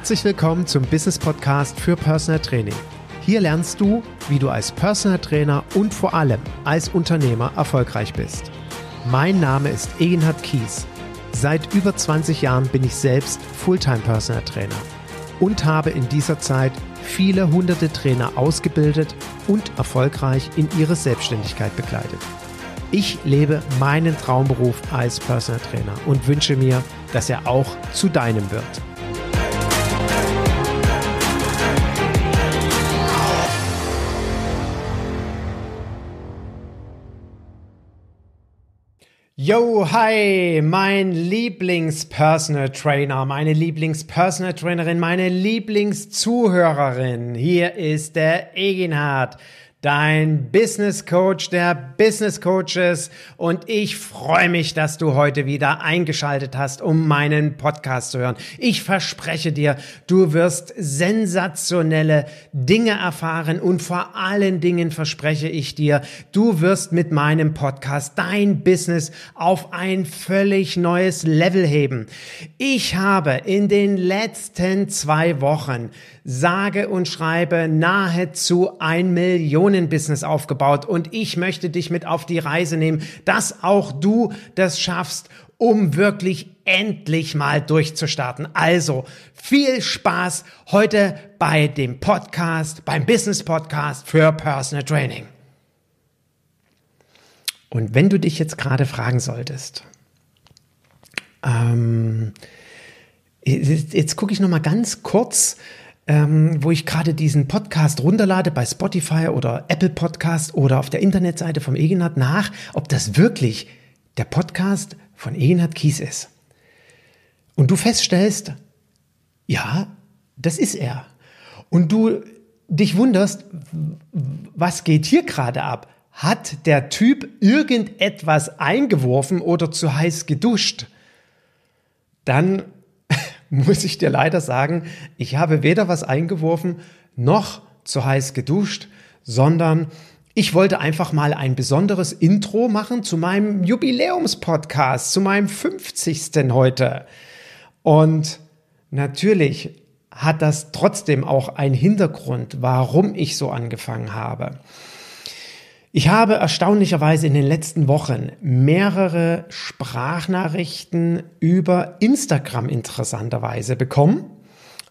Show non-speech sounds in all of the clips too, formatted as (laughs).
Herzlich willkommen zum Business Podcast für Personal Training. Hier lernst du, wie du als Personal Trainer und vor allem als Unternehmer erfolgreich bist. Mein Name ist Egenhard Kies. Seit über 20 Jahren bin ich selbst Fulltime Personal Trainer und habe in dieser Zeit viele hunderte Trainer ausgebildet und erfolgreich in ihre Selbstständigkeit begleitet. Ich lebe meinen Traumberuf als Personal Trainer und wünsche mir, dass er auch zu deinem wird. Yo, hi, mein Lieblings-Personal Trainer, meine Lieblings-Personal Trainerin, meine Lieblingszuhörerin. Hier ist der Eginhard dein Business Coach der Business Coaches und ich freue mich, dass du heute wieder eingeschaltet hast, um meinen Podcast zu hören. Ich verspreche dir, du wirst sensationelle Dinge erfahren und vor allen Dingen verspreche ich dir, du wirst mit meinem Podcast dein Business auf ein völlig neues Level heben. Ich habe in den letzten zwei Wochen sage und schreibe nahezu ein Millionen-Business aufgebaut und ich möchte dich mit auf die Reise nehmen, dass auch du das schaffst, um wirklich endlich mal durchzustarten. Also viel Spaß heute bei dem Podcast, beim Business Podcast für Personal Training. Und wenn du dich jetzt gerade fragen solltest, ähm, jetzt, jetzt gucke ich noch mal ganz kurz ähm, wo ich gerade diesen Podcast runterlade bei Spotify oder Apple Podcast oder auf der Internetseite vom Egenhard nach, ob das wirklich der Podcast von Egenhard Kies ist. Und du feststellst, ja, das ist er. Und du dich wunderst, was geht hier gerade ab? Hat der Typ irgendetwas eingeworfen oder zu heiß geduscht? Dann (laughs) muss ich dir leider sagen, ich habe weder was eingeworfen noch zu heiß geduscht, sondern ich wollte einfach mal ein besonderes Intro machen zu meinem Jubiläumspodcast, zu meinem 50. heute. Und natürlich hat das trotzdem auch einen Hintergrund, warum ich so angefangen habe. Ich habe erstaunlicherweise in den letzten Wochen mehrere Sprachnachrichten über Instagram interessanterweise bekommen.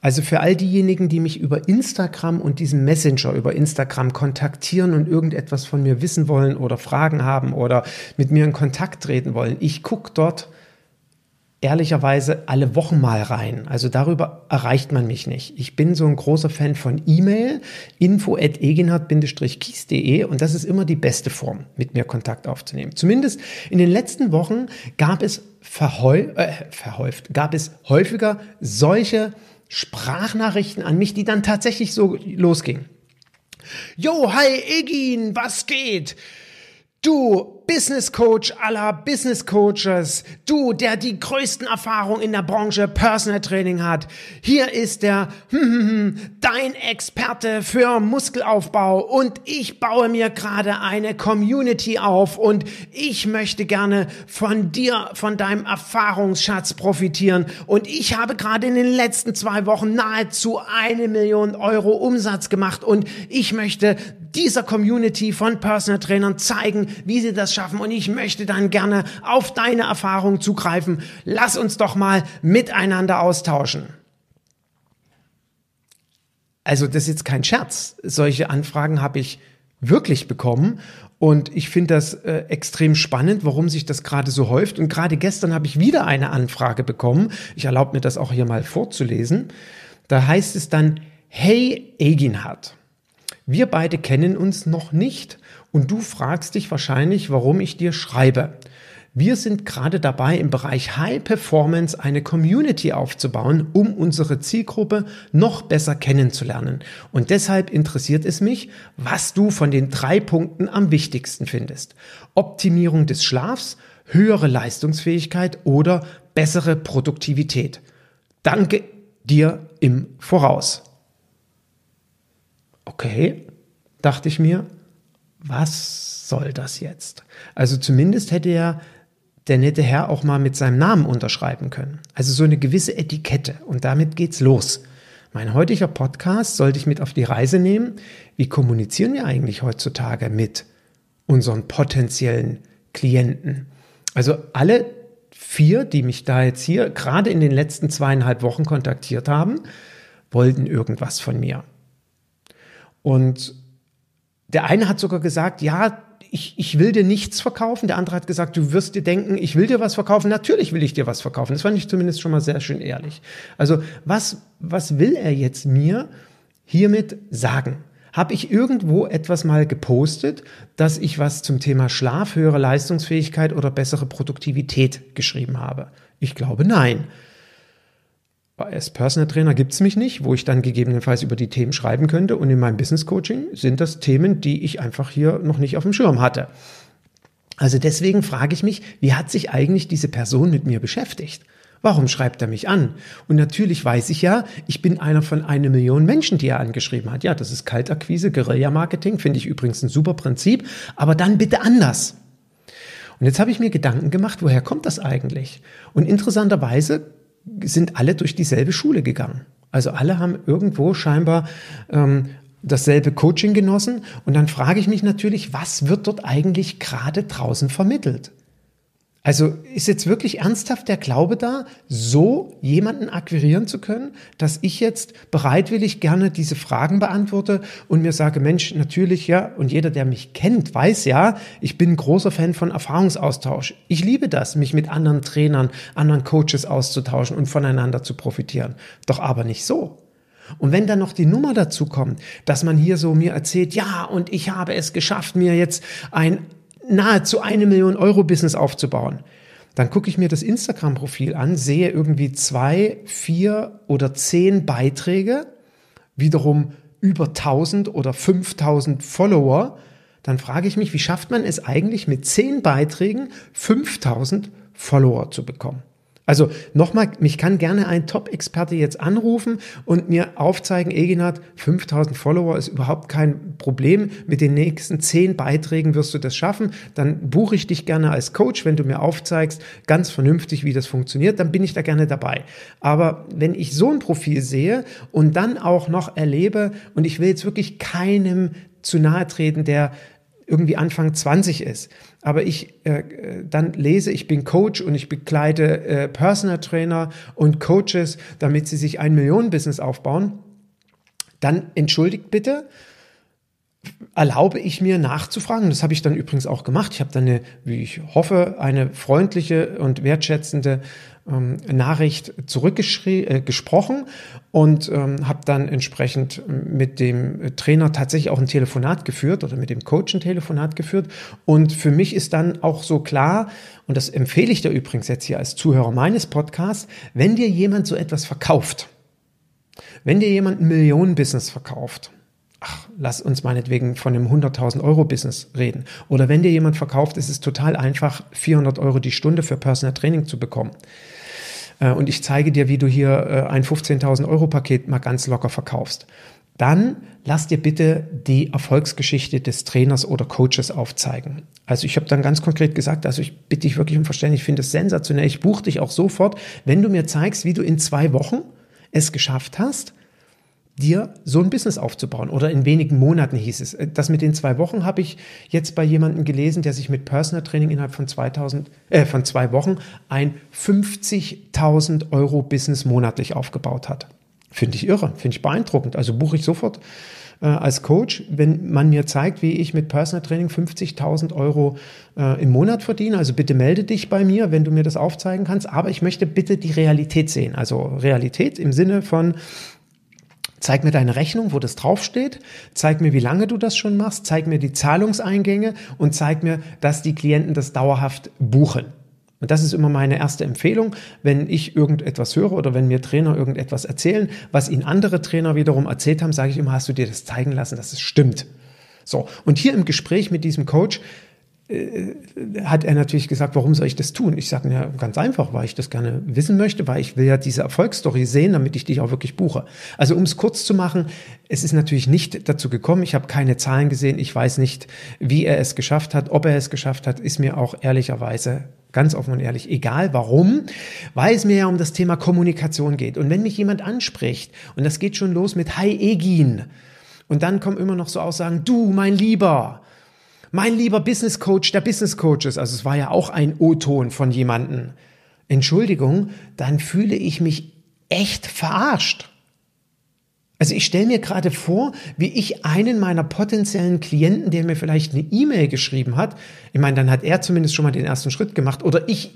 Also für all diejenigen, die mich über Instagram und diesen Messenger über Instagram kontaktieren und irgendetwas von mir wissen wollen oder Fragen haben oder mit mir in Kontakt treten wollen, ich gucke dort ehrlicherweise alle Wochen mal rein. Also darüber erreicht man mich nicht. Ich bin so ein großer Fan von E-Mail, info at egenhard-kies.de und das ist immer die beste Form, mit mir Kontakt aufzunehmen. Zumindest in den letzten Wochen gab es verhäu äh, verhäuft, gab es häufiger solche Sprachnachrichten an mich, die dann tatsächlich so losgingen. Yo, hi Egin, was geht? Du, Business Coach aller Business Coaches, du, der die größten Erfahrungen in der Branche Personal Training hat. Hier ist der (laughs) dein Experte für Muskelaufbau. Und ich baue mir gerade eine Community auf. Und ich möchte gerne von dir, von deinem Erfahrungsschatz profitieren. Und ich habe gerade in den letzten zwei Wochen nahezu eine Million Euro Umsatz gemacht. Und ich möchte dieser Community von Personal Trainern zeigen, wie sie das schaffen und ich möchte dann gerne auf deine Erfahrung zugreifen. Lass uns doch mal miteinander austauschen. Also das ist jetzt kein Scherz. Solche Anfragen habe ich wirklich bekommen und ich finde das äh, extrem spannend, warum sich das gerade so häuft. Und gerade gestern habe ich wieder eine Anfrage bekommen. Ich erlaube mir das auch hier mal vorzulesen. Da heißt es dann, hey Eginhard, wir beide kennen uns noch nicht und du fragst dich wahrscheinlich, warum ich dir schreibe. Wir sind gerade dabei, im Bereich High Performance eine Community aufzubauen, um unsere Zielgruppe noch besser kennenzulernen. Und deshalb interessiert es mich, was du von den drei Punkten am wichtigsten findest. Optimierung des Schlafs, höhere Leistungsfähigkeit oder bessere Produktivität. Danke dir im Voraus. Okay, dachte ich mir, was soll das jetzt? Also zumindest hätte ja der nette Herr auch mal mit seinem Namen unterschreiben können. Also so eine gewisse Etikette. Und damit geht's los. Mein heutiger Podcast sollte ich mit auf die Reise nehmen. Wie kommunizieren wir eigentlich heutzutage mit unseren potenziellen Klienten? Also alle vier, die mich da jetzt hier gerade in den letzten zweieinhalb Wochen kontaktiert haben, wollten irgendwas von mir. Und der eine hat sogar gesagt, ja, ich, ich will dir nichts verkaufen. Der andere hat gesagt, du wirst dir denken, ich will dir was verkaufen. Natürlich will ich dir was verkaufen. Das fand ich zumindest schon mal sehr schön ehrlich. Also was, was will er jetzt mir hiermit sagen? Habe ich irgendwo etwas mal gepostet, dass ich was zum Thema Schlaf, höhere Leistungsfähigkeit oder bessere Produktivität geschrieben habe? Ich glaube nein. Als Personal Trainer gibt es mich nicht, wo ich dann gegebenenfalls über die Themen schreiben könnte. Und in meinem Business Coaching sind das Themen, die ich einfach hier noch nicht auf dem Schirm hatte. Also deswegen frage ich mich, wie hat sich eigentlich diese Person mit mir beschäftigt? Warum schreibt er mich an? Und natürlich weiß ich ja, ich bin einer von einer Million Menschen, die er angeschrieben hat. Ja, das ist Kaltakquise, Guerilla-Marketing, finde ich übrigens ein super Prinzip, aber dann bitte anders. Und jetzt habe ich mir Gedanken gemacht, woher kommt das eigentlich? Und interessanterweise sind alle durch dieselbe Schule gegangen. Also alle haben irgendwo scheinbar ähm, dasselbe Coaching genossen. Und dann frage ich mich natürlich, was wird dort eigentlich gerade draußen vermittelt? Also ist jetzt wirklich ernsthaft der Glaube da, so jemanden akquirieren zu können, dass ich jetzt bereitwillig gerne diese Fragen beantworte und mir sage, Mensch, natürlich ja, und jeder, der mich kennt, weiß ja, ich bin großer Fan von Erfahrungsaustausch. Ich liebe das, mich mit anderen Trainern, anderen Coaches auszutauschen und voneinander zu profitieren. Doch aber nicht so. Und wenn dann noch die Nummer dazu kommt, dass man hier so mir erzählt, ja, und ich habe es geschafft, mir jetzt ein nahezu eine Million Euro Business aufzubauen. Dann gucke ich mir das Instagram-Profil an, sehe irgendwie zwei, vier oder zehn Beiträge, wiederum über 1000 oder 5000 Follower. Dann frage ich mich, wie schafft man es eigentlich mit zehn Beiträgen 5000 Follower zu bekommen? Also nochmal, mich kann gerne ein Top-Experte jetzt anrufen und mir aufzeigen, Eginat, 5000 Follower ist überhaupt kein Problem. Mit den nächsten zehn Beiträgen wirst du das schaffen. Dann buche ich dich gerne als Coach, wenn du mir aufzeigst, ganz vernünftig, wie das funktioniert, dann bin ich da gerne dabei. Aber wenn ich so ein Profil sehe und dann auch noch erlebe, und ich will jetzt wirklich keinem zu nahe treten, der irgendwie Anfang 20 ist, aber ich äh, dann lese, ich bin Coach und ich begleite äh, Personal Trainer und Coaches, damit sie sich ein Millionen-Business aufbauen, dann entschuldigt bitte, erlaube ich mir nachzufragen. Das habe ich dann übrigens auch gemacht. Ich habe dann eine, wie ich hoffe, eine freundliche und wertschätzende ähm, Nachricht zurückgesprochen äh, und ähm, habe dann entsprechend mit dem Trainer tatsächlich auch ein Telefonat geführt oder mit dem Coach ein Telefonat geführt. Und für mich ist dann auch so klar, und das empfehle ich dir übrigens jetzt hier als Zuhörer meines Podcasts, wenn dir jemand so etwas verkauft, wenn dir jemand ein Millionenbusiness verkauft, ach, lass uns meinetwegen von einem 100.000 Euro Business reden. Oder wenn dir jemand verkauft, ist es total einfach, 400 Euro die Stunde für Personal Training zu bekommen. Äh, und ich zeige dir, wie du hier äh, ein 15.000 Euro Paket mal ganz locker verkaufst. Dann lass dir bitte die Erfolgsgeschichte des Trainers oder Coaches aufzeigen. Also ich habe dann ganz konkret gesagt, also ich bitte dich wirklich um Verständnis, ich finde es sensationell. Ich buche dich auch sofort, wenn du mir zeigst, wie du in zwei Wochen es geschafft hast, dir so ein Business aufzubauen. Oder in wenigen Monaten hieß es. Das mit den zwei Wochen habe ich jetzt bei jemandem gelesen, der sich mit Personal Training innerhalb von 2000, äh, von zwei Wochen ein 50.000 Euro Business monatlich aufgebaut hat. Finde ich irre, finde ich beeindruckend. Also buche ich sofort äh, als Coach, wenn man mir zeigt, wie ich mit Personal Training 50.000 Euro äh, im Monat verdiene. Also bitte melde dich bei mir, wenn du mir das aufzeigen kannst. Aber ich möchte bitte die Realität sehen. Also Realität im Sinne von, Zeig mir deine Rechnung, wo das draufsteht. Zeig mir, wie lange du das schon machst. Zeig mir die Zahlungseingänge und zeig mir, dass die Klienten das dauerhaft buchen. Und das ist immer meine erste Empfehlung, wenn ich irgendetwas höre oder wenn mir Trainer irgendetwas erzählen, was ihnen andere Trainer wiederum erzählt haben, sage ich immer, hast du dir das zeigen lassen, dass es stimmt. So. Und hier im Gespräch mit diesem Coach hat er natürlich gesagt, warum soll ich das tun? Ich sage, ja, ganz einfach, weil ich das gerne wissen möchte, weil ich will ja diese Erfolgsstory sehen, damit ich dich auch wirklich buche. Also um es kurz zu machen, es ist natürlich nicht dazu gekommen. Ich habe keine Zahlen gesehen. Ich weiß nicht, wie er es geschafft hat. Ob er es geschafft hat, ist mir auch ehrlicherweise Ganz offen und ehrlich. Egal warum, weil es mir ja um das Thema Kommunikation geht. Und wenn mich jemand anspricht, und das geht schon los mit Hi Egin, und dann kommen immer noch so Aussagen, du, mein Lieber, mein lieber Business Coach der Business Coaches, also es war ja auch ein O-Ton von jemanden. Entschuldigung, dann fühle ich mich echt verarscht. Also ich stelle mir gerade vor, wie ich einen meiner potenziellen Klienten, der mir vielleicht eine E-Mail geschrieben hat, ich meine, dann hat er zumindest schon mal den ersten Schritt gemacht oder ich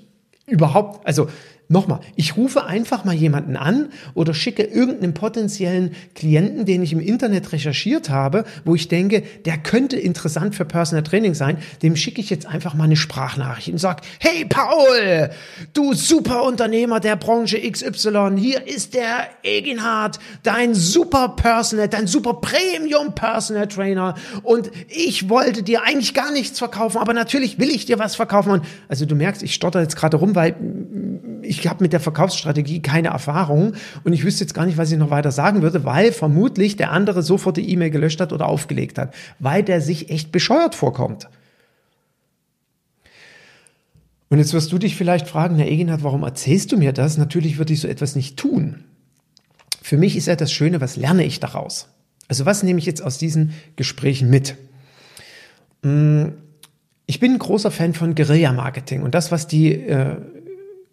überhaupt, also Nochmal, ich rufe einfach mal jemanden an oder schicke irgendeinen potenziellen Klienten, den ich im Internet recherchiert habe, wo ich denke, der könnte interessant für Personal Training sein, dem schicke ich jetzt einfach mal eine Sprachnachricht und sage, hey Paul, du super Unternehmer der Branche XY, hier ist der Eginhard, dein super Personal, dein super Premium Personal Trainer und ich wollte dir eigentlich gar nichts verkaufen, aber natürlich will ich dir was verkaufen. Und also du merkst, ich stotter jetzt gerade rum, weil ich habe mit der Verkaufsstrategie keine Erfahrung und ich wüsste jetzt gar nicht, was ich noch weiter sagen würde, weil vermutlich der andere sofort die E-Mail gelöscht hat oder aufgelegt hat, weil der sich echt bescheuert vorkommt. Und jetzt wirst du dich vielleicht fragen, Herr Egenhardt, warum erzählst du mir das? Natürlich würde ich so etwas nicht tun. Für mich ist ja das Schöne, was lerne ich daraus? Also was nehme ich jetzt aus diesen Gesprächen mit? Hm, ich bin ein großer Fan von Guerilla-Marketing und das, was die äh,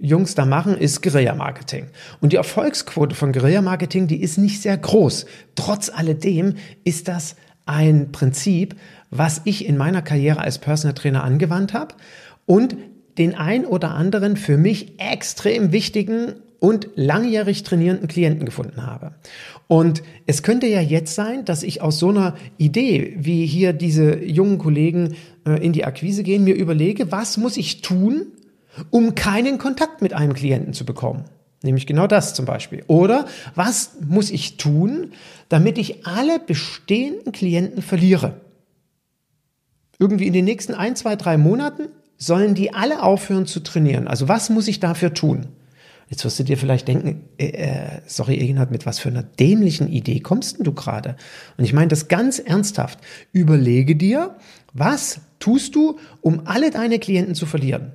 Jungs da machen, ist Guerilla-Marketing. Und die Erfolgsquote von Guerilla-Marketing, die ist nicht sehr groß. Trotz alledem ist das ein Prinzip, was ich in meiner Karriere als Personal Trainer angewandt habe und den ein oder anderen für mich extrem wichtigen und langjährig trainierenden Klienten gefunden habe. Und es könnte ja jetzt sein, dass ich aus so einer Idee, wie hier diese jungen Kollegen äh, in die Akquise gehen, mir überlege, was muss ich tun, um keinen Kontakt mit einem Klienten zu bekommen. Nämlich genau das zum Beispiel. Oder was muss ich tun, damit ich alle bestehenden Klienten verliere? Irgendwie in den nächsten ein, zwei, drei Monaten sollen die alle aufhören zu trainieren. Also was muss ich dafür tun? Jetzt wirst du dir vielleicht denken, äh, äh sorry, Egenhard, mit was für einer dämlichen Idee kommst denn du gerade? Und ich meine das ganz ernsthaft. Überlege dir, was tust du, um alle deine Klienten zu verlieren?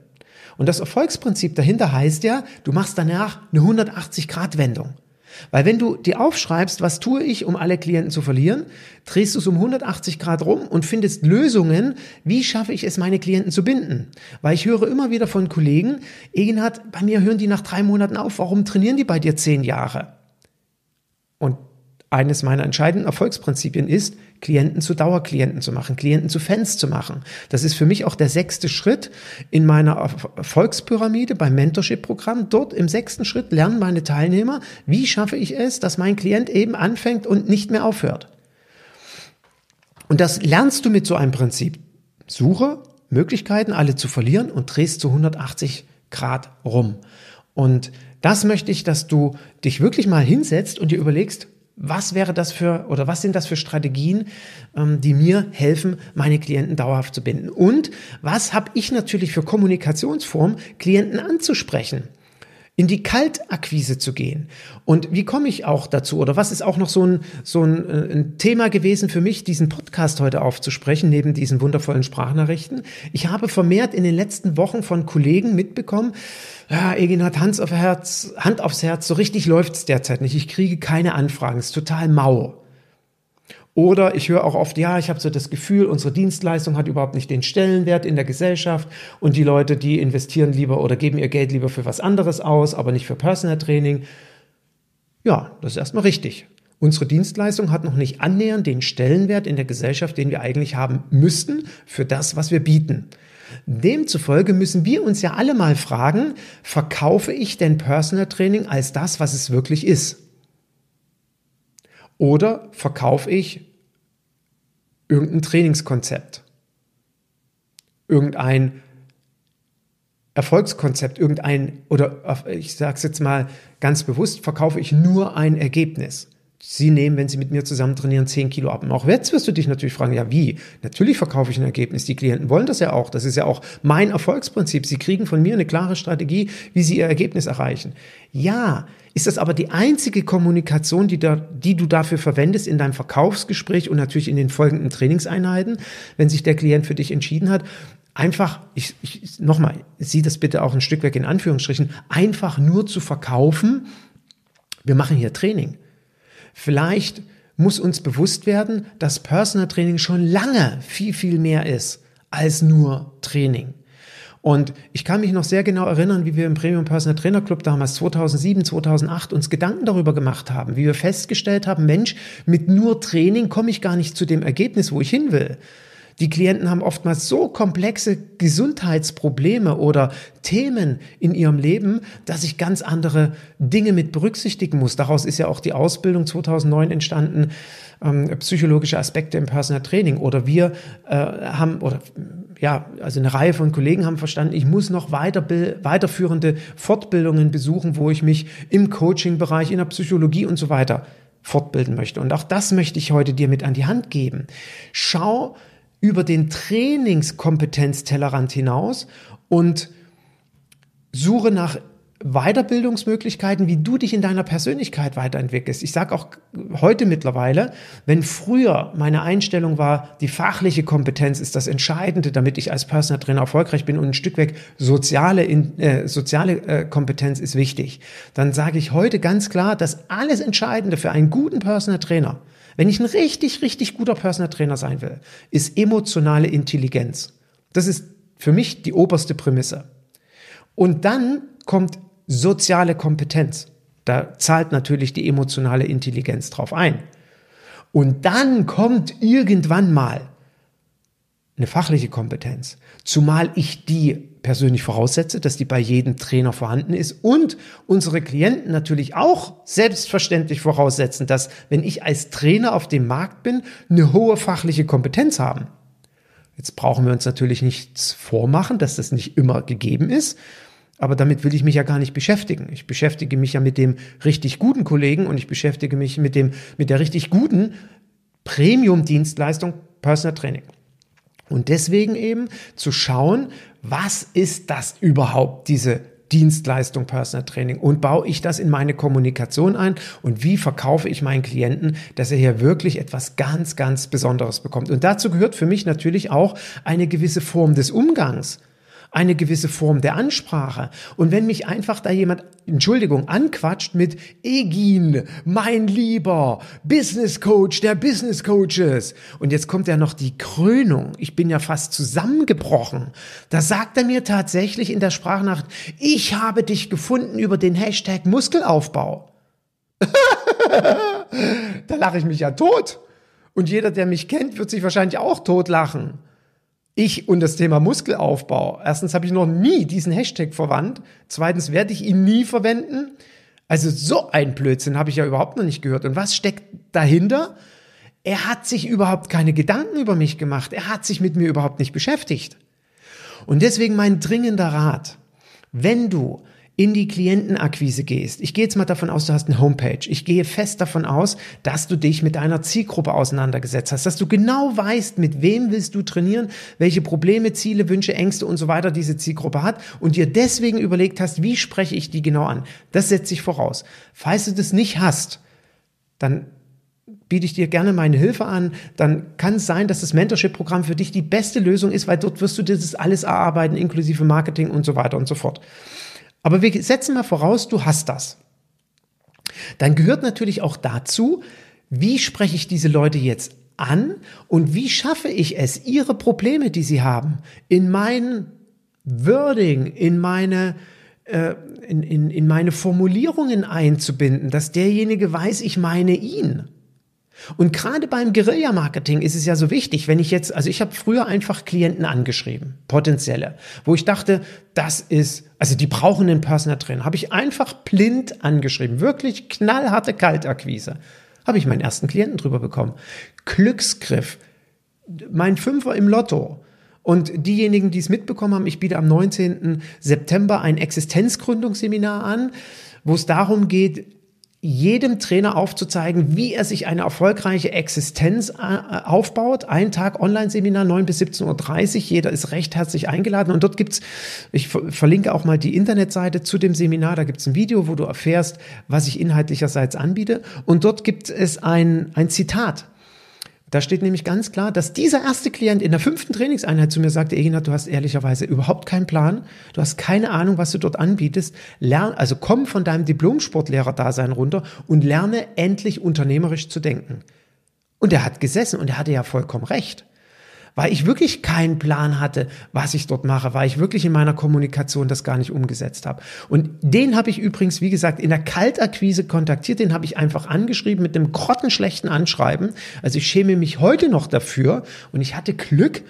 Und das Erfolgsprinzip dahinter heißt ja, du machst danach eine 180-Grad-Wendung. Weil wenn du dir aufschreibst, was tue ich, um alle Klienten zu verlieren, drehst du es um 180 Grad rum und findest Lösungen, wie schaffe ich es, meine Klienten zu binden. Weil ich höre immer wieder von Kollegen, Egenhard, bei mir hören die nach drei Monaten auf, warum trainieren die bei dir zehn Jahre? Und eines meiner entscheidenden Erfolgsprinzipien ist, Klienten zu Dauerklienten zu machen, Klienten zu Fans zu machen. Das ist für mich auch der sechste Schritt in meiner Erfolgspyramide beim Mentorship-Programm. Dort im sechsten Schritt lernen meine Teilnehmer, wie schaffe ich es, dass mein Klient eben anfängt und nicht mehr aufhört. Und das lernst du mit so einem Prinzip. Suche Möglichkeiten, alle zu verlieren und drehst zu 180 Grad rum. Und das möchte ich, dass du dich wirklich mal hinsetzt und dir überlegst, was wäre das für oder was sind das für Strategien, ähm, die mir helfen, meine Klienten dauerhaft zu binden? Und was habe ich natürlich für Kommunikationsform, Klienten anzusprechen? In die Kaltakquise zu gehen. Und wie komme ich auch dazu? Oder was ist auch noch so ein, so ein, äh, ein, Thema gewesen für mich, diesen Podcast heute aufzusprechen, neben diesen wundervollen Sprachnachrichten? Ich habe vermehrt in den letzten Wochen von Kollegen mitbekommen, ja, Egin hat Hand, auf Herz, Hand aufs Herz, so richtig läuft's derzeit nicht. Ich kriege keine Anfragen, es ist total mau. Oder ich höre auch oft, ja, ich habe so das Gefühl, unsere Dienstleistung hat überhaupt nicht den Stellenwert in der Gesellschaft und die Leute, die investieren lieber oder geben ihr Geld lieber für was anderes aus, aber nicht für Personal Training. Ja, das ist erstmal richtig. Unsere Dienstleistung hat noch nicht annähernd den Stellenwert in der Gesellschaft, den wir eigentlich haben müssten für das, was wir bieten. Demzufolge müssen wir uns ja alle mal fragen, verkaufe ich denn Personal Training als das, was es wirklich ist? Oder verkaufe ich irgendein Trainingskonzept, irgendein Erfolgskonzept, irgendein, oder ich sage es jetzt mal ganz bewusst, verkaufe ich nur ein Ergebnis. Sie nehmen, wenn Sie mit mir zusammen trainieren, 10 Kilo ab. Und auch jetzt wirst du dich natürlich fragen, ja wie? Natürlich verkaufe ich ein Ergebnis. Die Klienten wollen das ja auch. Das ist ja auch mein Erfolgsprinzip. Sie kriegen von mir eine klare Strategie, wie sie ihr Ergebnis erreichen. Ja, ist das aber die einzige Kommunikation, die, da, die du dafür verwendest in deinem Verkaufsgespräch und natürlich in den folgenden Trainingseinheiten, wenn sich der Klient für dich entschieden hat? einfach, ich, ich nochmal, sieh das bitte auch ein Stück weg in Anführungsstrichen, einfach nur zu verkaufen, wir machen hier Training. Vielleicht muss uns bewusst werden, dass Personal Training schon lange viel, viel mehr ist als nur Training. Und ich kann mich noch sehr genau erinnern, wie wir im Premium Personal Trainer Club damals 2007, 2008 uns Gedanken darüber gemacht haben, wie wir festgestellt haben, Mensch, mit nur Training komme ich gar nicht zu dem Ergebnis, wo ich hin will. Die Klienten haben oftmals so komplexe Gesundheitsprobleme oder Themen in ihrem Leben, dass ich ganz andere Dinge mit berücksichtigen muss. Daraus ist ja auch die Ausbildung 2009 entstanden, ähm, psychologische Aspekte im Personal Training. Oder wir äh, haben, oder ja, also eine Reihe von Kollegen haben verstanden, ich muss noch weiter, weiterführende Fortbildungen besuchen, wo ich mich im Coaching-Bereich, in der Psychologie und so weiter fortbilden möchte. Und auch das möchte ich heute dir mit an die Hand geben. Schau über den Trainingskompetenztellerrand hinaus und suche nach Weiterbildungsmöglichkeiten, wie du dich in deiner Persönlichkeit weiterentwickelst. Ich sage auch heute mittlerweile, wenn früher meine Einstellung war, die fachliche Kompetenz ist das Entscheidende, damit ich als Personal Trainer erfolgreich bin und ein Stück weg soziale, äh, soziale äh, Kompetenz ist wichtig, dann sage ich heute ganz klar, dass alles Entscheidende für einen guten Personal Trainer, wenn ich ein richtig, richtig guter Personal Trainer sein will, ist emotionale Intelligenz. Das ist für mich die oberste Prämisse. Und dann kommt soziale Kompetenz. Da zahlt natürlich die emotionale Intelligenz drauf ein. Und dann kommt irgendwann mal eine fachliche Kompetenz, zumal ich die persönlich voraussetze, dass die bei jedem Trainer vorhanden ist und unsere Klienten natürlich auch selbstverständlich voraussetzen, dass wenn ich als Trainer auf dem Markt bin, eine hohe fachliche Kompetenz haben. Jetzt brauchen wir uns natürlich nichts vormachen, dass das nicht immer gegeben ist. Aber damit will ich mich ja gar nicht beschäftigen. Ich beschäftige mich ja mit dem richtig guten Kollegen und ich beschäftige mich mit dem, mit der richtig guten Premium-Dienstleistung Personal Training. Und deswegen eben zu schauen, was ist das überhaupt, diese Dienstleistung Personal Training? Und baue ich das in meine Kommunikation ein? Und wie verkaufe ich meinen Klienten, dass er hier wirklich etwas ganz, ganz Besonderes bekommt. Und dazu gehört für mich natürlich auch eine gewisse Form des Umgangs eine gewisse Form der Ansprache. Und wenn mich einfach da jemand, Entschuldigung, anquatscht mit Egin, mein lieber Business Coach der Business Coaches. Und jetzt kommt ja noch die Krönung. Ich bin ja fast zusammengebrochen. Da sagt er mir tatsächlich in der Sprachnacht, ich habe dich gefunden über den Hashtag Muskelaufbau. (laughs) da lache ich mich ja tot. Und jeder, der mich kennt, wird sich wahrscheinlich auch totlachen ich und das Thema Muskelaufbau. Erstens habe ich noch nie diesen Hashtag verwandt. Zweitens werde ich ihn nie verwenden. Also so ein Blödsinn habe ich ja überhaupt noch nicht gehört. Und was steckt dahinter? Er hat sich überhaupt keine Gedanken über mich gemacht. Er hat sich mit mir überhaupt nicht beschäftigt. Und deswegen mein dringender Rat. Wenn du in die Klientenakquise gehst. Ich gehe jetzt mal davon aus, du hast eine Homepage. Ich gehe fest davon aus, dass du dich mit deiner Zielgruppe auseinandergesetzt hast, dass du genau weißt, mit wem willst du trainieren, welche Probleme, Ziele, Wünsche, Ängste und so weiter diese Zielgruppe hat und dir deswegen überlegt hast, wie spreche ich die genau an. Das setze ich voraus. Falls du das nicht hast, dann biete ich dir gerne meine Hilfe an, dann kann es sein, dass das Mentorship-Programm für dich die beste Lösung ist, weil dort wirst du dir das alles erarbeiten, inklusive Marketing und so weiter und so fort. Aber wir setzen mal voraus, du hast das. Dann gehört natürlich auch dazu, wie spreche ich diese Leute jetzt an und wie schaffe ich es, ihre Probleme, die sie haben, in mein Wording, in meine, äh, in, in, in meine Formulierungen einzubinden, dass derjenige weiß, ich meine ihn. Und gerade beim Guerilla-Marketing ist es ja so wichtig, wenn ich jetzt, also ich habe früher einfach Klienten angeschrieben, potenzielle, wo ich dachte, das ist, also die brauchen einen Personal Trainer, habe ich einfach blind angeschrieben, wirklich knallharte Kaltakquise, habe ich meinen ersten Klienten drüber bekommen. Glücksgriff, mein Fünfer im Lotto. Und diejenigen, die es mitbekommen haben, ich biete am 19. September ein Existenzgründungsseminar an, wo es darum geht, jedem Trainer aufzuzeigen, wie er sich eine erfolgreiche Existenz äh, aufbaut. Ein Tag Online-Seminar, 9 bis 17.30 Uhr. Jeder ist recht herzlich eingeladen. Und dort gibt's, ich verlinke auch mal die Internetseite zu dem Seminar. Da gibt's ein Video, wo du erfährst, was ich inhaltlicherseits anbiete. Und dort gibt es ein, ein Zitat Da steht nämlich ganz klar, dass dieser erste Klient in der fünften Trainingseinheit zu mir sagte, Egina, du hast ehrlicherweise überhaupt keinen Plan, du hast keine Ahnung, was du dort anbietest. Lern, also komm von deinem Diplom-Sportlehrer-Dasein runter und lerne endlich unternehmerisch zu denken. Und er hat gesessen und er hatte ja vollkommen recht weil ich wirklich keinen Plan hatte, was ich dort mache, weil ich wirklich in meiner Kommunikation das gar nicht umgesetzt habe. Und den habe ich übrigens, wie gesagt, in der Kaltakquise kontaktiert, den habe ich einfach angeschrieben mit einem grottenschlechten Anschreiben. Also ich schäme mich heute noch dafür und ich hatte Glück,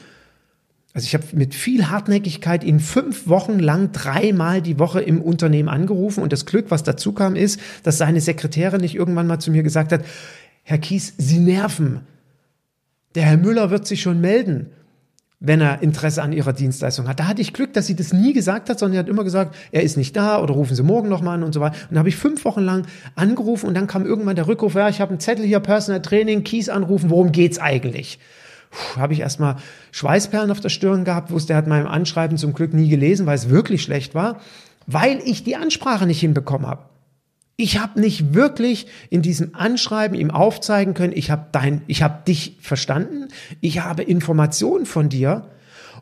also ich habe mit viel Hartnäckigkeit ihn fünf Wochen lang dreimal die Woche im Unternehmen angerufen und das Glück, was dazu kam, ist, dass seine Sekretärin nicht irgendwann mal zu mir gesagt hat, Herr Kies, Sie nerven. Der Herr Müller wird sich schon melden, wenn er Interesse an Ihrer Dienstleistung hat. Da hatte ich Glück, dass sie das nie gesagt hat, sondern er hat immer gesagt, er ist nicht da oder rufen Sie morgen nochmal an und so weiter. Und da habe ich fünf Wochen lang angerufen und dann kam irgendwann der Rückruf, ja, ich habe einen Zettel hier, Personal Training, Kies anrufen, worum geht's eigentlich? habe ich erstmal Schweißperlen auf der Stirn gehabt, wusste, er hat meinem Anschreiben zum Glück nie gelesen, weil es wirklich schlecht war, weil ich die Ansprache nicht hinbekommen habe. Ich habe nicht wirklich in diesem Anschreiben ihm aufzeigen können, ich habe dein, ich habe dich verstanden, ich habe Informationen von dir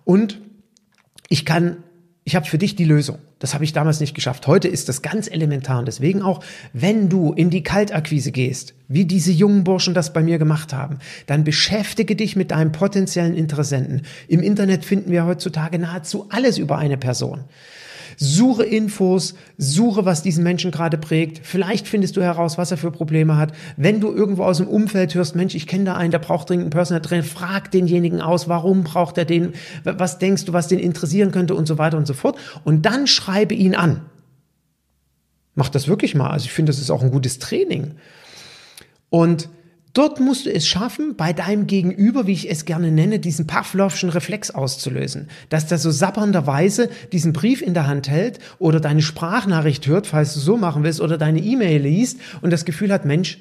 und ich kann, ich habe für dich die Lösung. Das habe ich damals nicht geschafft. Heute ist das ganz elementar und deswegen auch, wenn du in die Kaltakquise gehst, wie diese jungen Burschen das bei mir gemacht haben, dann beschäftige dich mit deinem potenziellen Interessenten. Im Internet finden wir heutzutage nahezu alles über eine Person. Suche Infos, suche, was diesen Menschen gerade prägt. Vielleicht findest du heraus, was er für Probleme hat. Wenn du irgendwo aus dem Umfeld hörst, Mensch, ich kenne da einen, der braucht dringend einen Personal Trainer, frag denjenigen aus, warum braucht er den, was denkst du, was den interessieren könnte und so weiter und so fort. Und dann schreibe ihn an. Mach das wirklich mal. Also ich finde, das ist auch ein gutes Training. Und Dort musst du es schaffen, bei deinem Gegenüber, wie ich es gerne nenne, diesen Pavlovschen Reflex auszulösen. Dass der so sabbernderweise diesen Brief in der Hand hält oder deine Sprachnachricht hört, falls du so machen willst, oder deine E-Mail liest und das Gefühl hat, Mensch,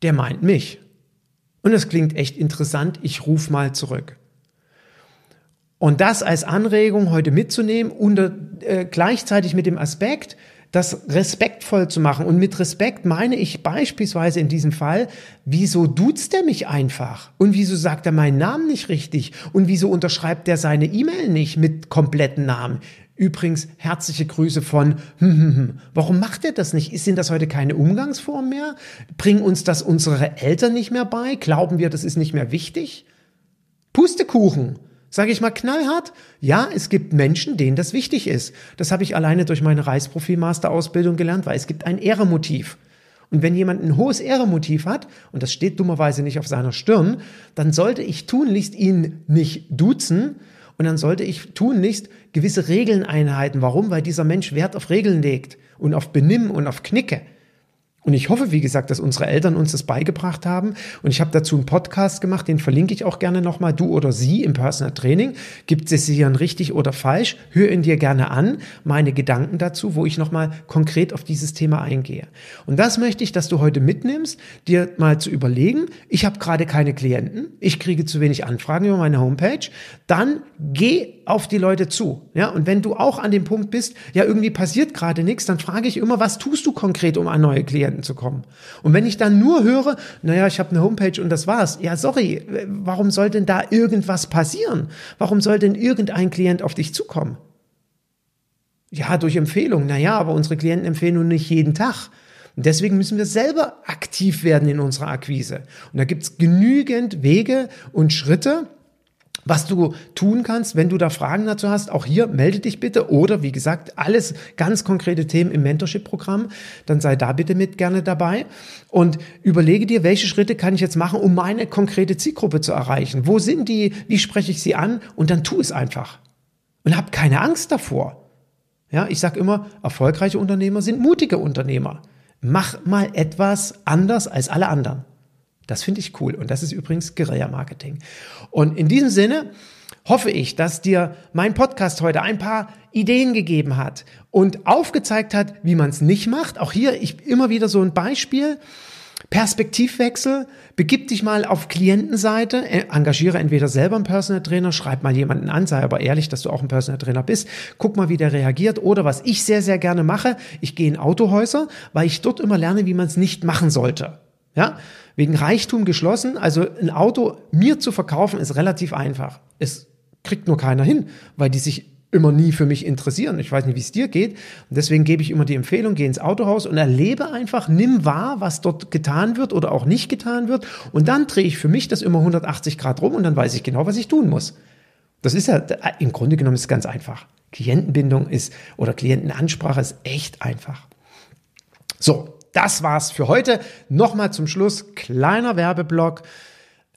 der meint mich. Und das klingt echt interessant, ich ruf mal zurück. Und das als Anregung heute mitzunehmen, unter, äh, gleichzeitig mit dem Aspekt, das respektvoll zu machen. Und mit Respekt meine ich beispielsweise in diesem Fall, wieso duzt er mich einfach? Und wieso sagt er meinen Namen nicht richtig? Und wieso unterschreibt er seine E-Mail nicht mit kompletten Namen? Übrigens, herzliche Grüße von, (laughs) hm, hm, hm. warum macht er das nicht? Sind das heute keine Umgangsform mehr? Bringen uns das unsere Eltern nicht mehr bei? Glauben wir, das ist nicht mehr wichtig? Pustekuchen. Sage ich mal knallhart, ja, es gibt Menschen, denen das wichtig ist. Das habe ich alleine durch meine Reisprofil-Master-Ausbildung gelernt, weil es gibt ein Ehremotiv. Und wenn jemand ein hohes Ehremotiv hat, und das steht dummerweise nicht auf seiner Stirn, dann sollte ich tunlichst ihn nicht duzen und dann sollte ich tunlichst gewisse Regeln einhalten. Warum? Weil dieser Mensch Wert auf Regeln legt und auf Benimm und auf Knicke. Und ich hoffe, wie gesagt, dass unsere Eltern uns das beigebracht haben. Und ich habe dazu einen Podcast gemacht, den verlinke ich auch gerne nochmal, du oder sie im Personal Training. Gibt es hier ein richtig oder falsch? Hör ihn dir gerne an, meine Gedanken dazu, wo ich nochmal konkret auf dieses Thema eingehe. Und das möchte ich, dass du heute mitnimmst, dir mal zu überlegen, ich habe gerade keine Klienten, ich kriege zu wenig Anfragen über meine Homepage, dann geh auf die Leute zu. Ja, und wenn du auch an dem Punkt bist, ja, irgendwie passiert gerade nichts, dann frage ich immer, was tust du konkret, um an neue Klienten zu kommen. Und wenn ich dann nur höre, naja, ich habe eine Homepage und das war's. Ja, sorry, warum soll denn da irgendwas passieren? Warum soll denn irgendein Klient auf dich zukommen? Ja, durch Empfehlung. Naja, aber unsere Klienten empfehlen nun nicht jeden Tag. Und deswegen müssen wir selber aktiv werden in unserer Akquise. Und da gibt's genügend Wege und Schritte, was du tun kannst, wenn du da Fragen dazu hast, auch hier melde dich bitte oder wie gesagt, alles ganz konkrete Themen im Mentorship-Programm, dann sei da bitte mit gerne dabei und überlege dir, welche Schritte kann ich jetzt machen, um meine konkrete Zielgruppe zu erreichen? Wo sind die? Wie spreche ich sie an? Und dann tu es einfach. Und hab keine Angst davor. Ja, ich sage immer, erfolgreiche Unternehmer sind mutige Unternehmer. Mach mal etwas anders als alle anderen. Das finde ich cool. Und das ist übrigens Guerilla-Marketing. Und in diesem Sinne hoffe ich, dass dir mein Podcast heute ein paar Ideen gegeben hat und aufgezeigt hat, wie man es nicht macht. Auch hier ich immer wieder so ein Beispiel. Perspektivwechsel, begib dich mal auf Klientenseite, äh, engagiere entweder selber einen Personal Trainer, schreib mal jemanden an, sei aber ehrlich, dass du auch ein Personal Trainer bist, guck mal, wie der reagiert. Oder was ich sehr, sehr gerne mache, ich gehe in Autohäuser, weil ich dort immer lerne, wie man es nicht machen sollte. Ja, wegen Reichtum geschlossen. Also ein Auto mir zu verkaufen ist relativ einfach. Es kriegt nur keiner hin, weil die sich immer nie für mich interessieren. Ich weiß nicht, wie es dir geht. Und deswegen gebe ich immer die Empfehlung, geh ins Autohaus und erlebe einfach, nimm wahr, was dort getan wird oder auch nicht getan wird. Und dann drehe ich für mich das immer 180 Grad rum und dann weiß ich genau, was ich tun muss. Das ist ja, im Grunde genommen ist ganz einfach. Klientenbindung ist oder Klientenansprache ist echt einfach. So, das war's für heute. Nochmal zum Schluss, kleiner Werbeblock.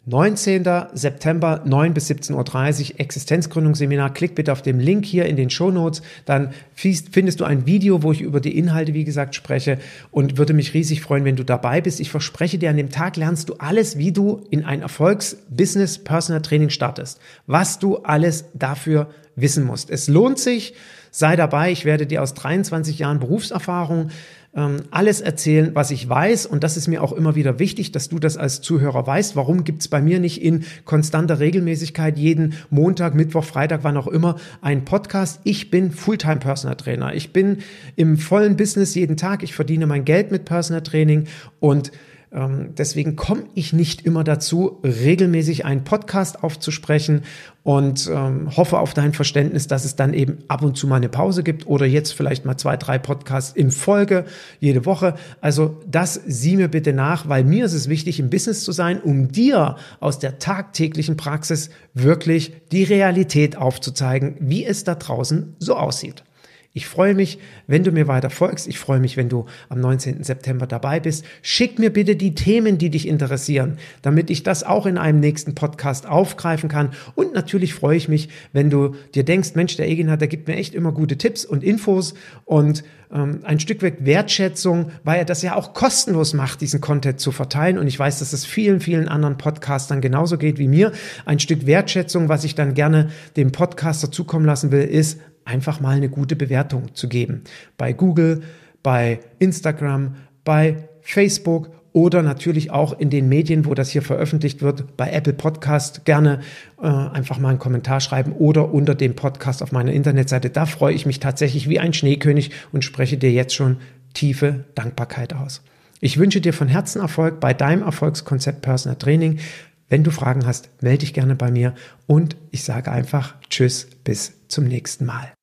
19. September 9 bis 17.30 Uhr Existenzgründungsseminar. Klick bitte auf den Link hier in den Show Notes. Dann findest du ein Video, wo ich über die Inhalte, wie gesagt, spreche und würde mich riesig freuen, wenn du dabei bist. Ich verspreche dir, an dem Tag lernst du alles, wie du in ein Erfolgs-Business Personal Training startest. Was du alles dafür wissen musst. Es lohnt sich. Sei dabei. Ich werde dir aus 23 Jahren Berufserfahrung ähm, alles erzählen, was ich weiß. Und das ist mir auch immer wieder wichtig, dass du das als Zuhörer weißt. Warum gibt es bei mir nicht in konstanter Regelmäßigkeit jeden Montag, Mittwoch, Freitag, wann auch immer einen Podcast? Ich bin Fulltime Personal Trainer. Ich bin im vollen Business jeden Tag. Ich verdiene mein Geld mit Personal Training und deswegen komme ich nicht immer dazu, regelmäßig einen Podcast aufzusprechen und ähm, hoffe auf dein Verständnis, dass es dann eben ab und zu mal eine Pause gibt oder jetzt vielleicht mal zwei, drei Podcasts in Folge jede Woche. Also das sieh mir bitte nach, weil mir ist es wichtig, im Business zu sein, um dir aus der tagtäglichen Praxis wirklich die Realität aufzuzeigen, wie es da draußen so aussieht. Ich freue mich, wenn du mir weiter folgst. Ich freue mich, wenn du am 19. September dabei bist. Schick mir bitte die Themen, die dich interessieren, damit ich das auch in einem nächsten Podcast aufgreifen kann. Und natürlich freue ich mich, wenn du dir denkst, Mensch, der Egenhard, der gibt mir echt immer gute Tipps und Infos und ähm, ein Stück weit Wertschätzung, weil er das ja auch kostenlos macht, diesen Content zu verteilen. Und ich weiß, dass es vielen, vielen anderen Podcastern genauso geht wie mir. Ein Stück Wertschätzung, was ich dann gerne dem Podcaster zukommen lassen will, ist einfach mal eine gute Bewertung zu geben. Bei Google, bei Instagram, bei Facebook oder natürlich auch in den Medien, wo das hier veröffentlicht wird, bei Apple Podcast gerne äh, einfach mal einen Kommentar schreiben oder unter dem Podcast auf meiner Internetseite. Da freue ich mich tatsächlich wie ein Schneekönig und spreche dir jetzt schon tiefe Dankbarkeit aus. Ich wünsche dir von Herzen Erfolg bei deinem Erfolgskonzept Personal Training. Wenn du Fragen hast, melde dich gerne bei mir und ich sage einfach Tschüss, bis zum nächsten Mal.